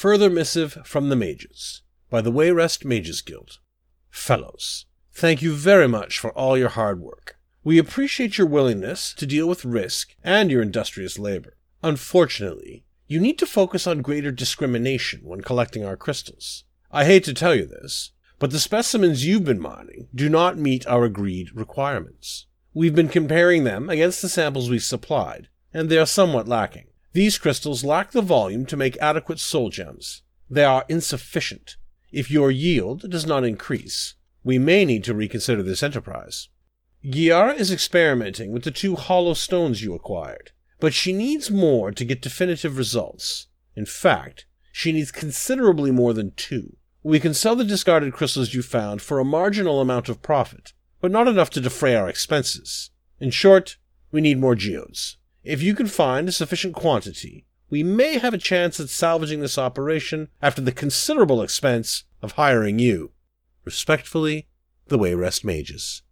Further Missive from the Mages by the Wayrest Mages Guild. Fellows, thank you very much for all your hard work. We appreciate your willingness to deal with risk and your industrious labor. Unfortunately, you need to focus on greater discrimination when collecting our crystals. I hate to tell you this, but the specimens you've been mining do not meet our agreed requirements. We've been comparing them against the samples we supplied, and they are somewhat lacking. These crystals lack the volume to make adequate soul gems. They are insufficient. If your yield does not increase, we may need to reconsider this enterprise. Giara is experimenting with the two hollow stones you acquired, but she needs more to get definitive results. In fact, she needs considerably more than two. We can sell the discarded crystals you found for a marginal amount of profit, but not enough to defray our expenses. In short, we need more geodes. If you can find a sufficient quantity, we may have a chance at salvaging this operation after the considerable expense of hiring you. Respectfully, the Wayrest Mages.